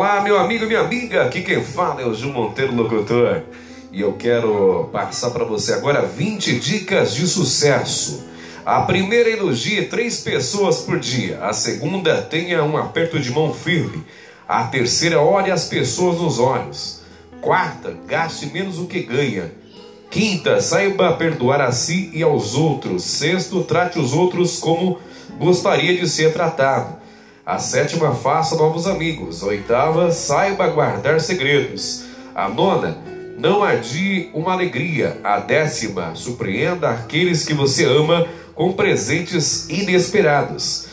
Olá, meu amigo e minha amiga, aqui quem fala é o Gil Monteiro Locutor. E eu quero passar para você agora 20 dicas de sucesso. A primeira elogie três pessoas por dia. A segunda, tenha um aperto de mão firme. A terceira, olhe as pessoas nos olhos. Quarta, gaste menos do que ganha. Quinta, saiba perdoar a si e aos outros. Sexto, trate os outros como gostaria de ser tratado. A sétima, faça novos amigos. A oitava, saiba guardar segredos. A nona, não adie uma alegria. A décima, surpreenda aqueles que você ama com presentes inesperados.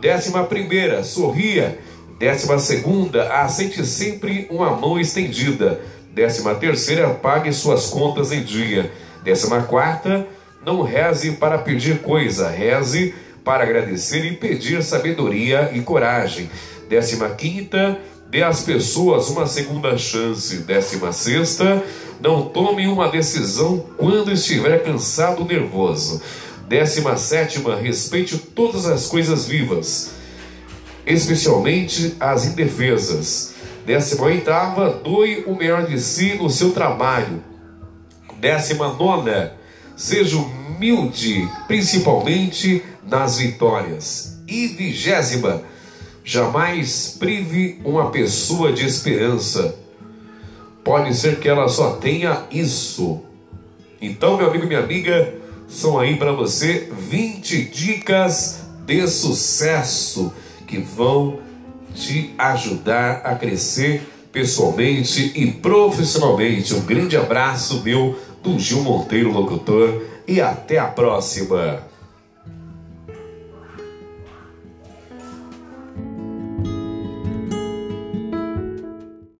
Décima primeira, sorria. Décima segunda, aceite sempre uma mão estendida. Décima terceira, pague suas contas em dia. Décima quarta, não reze para pedir coisa, reze para agradecer e pedir sabedoria e coragem. Décima quinta, dê às pessoas uma segunda chance. Décima sexta, não tome uma decisão quando estiver cansado ou nervoso. Décima sétima, respeite todas as coisas vivas, especialmente as indefesas. Décima oitava, doe o melhor de si no seu trabalho. Décima nona, seja humilde, principalmente nas vitórias. E vigésima, jamais prive uma pessoa de esperança. Pode ser que ela só tenha isso. Então, meu amigo e minha amiga, são aí para você 20 dicas de sucesso que vão te ajudar a crescer pessoalmente e profissionalmente. Um grande abraço meu do Gil Monteiro Locutor e até a próxima.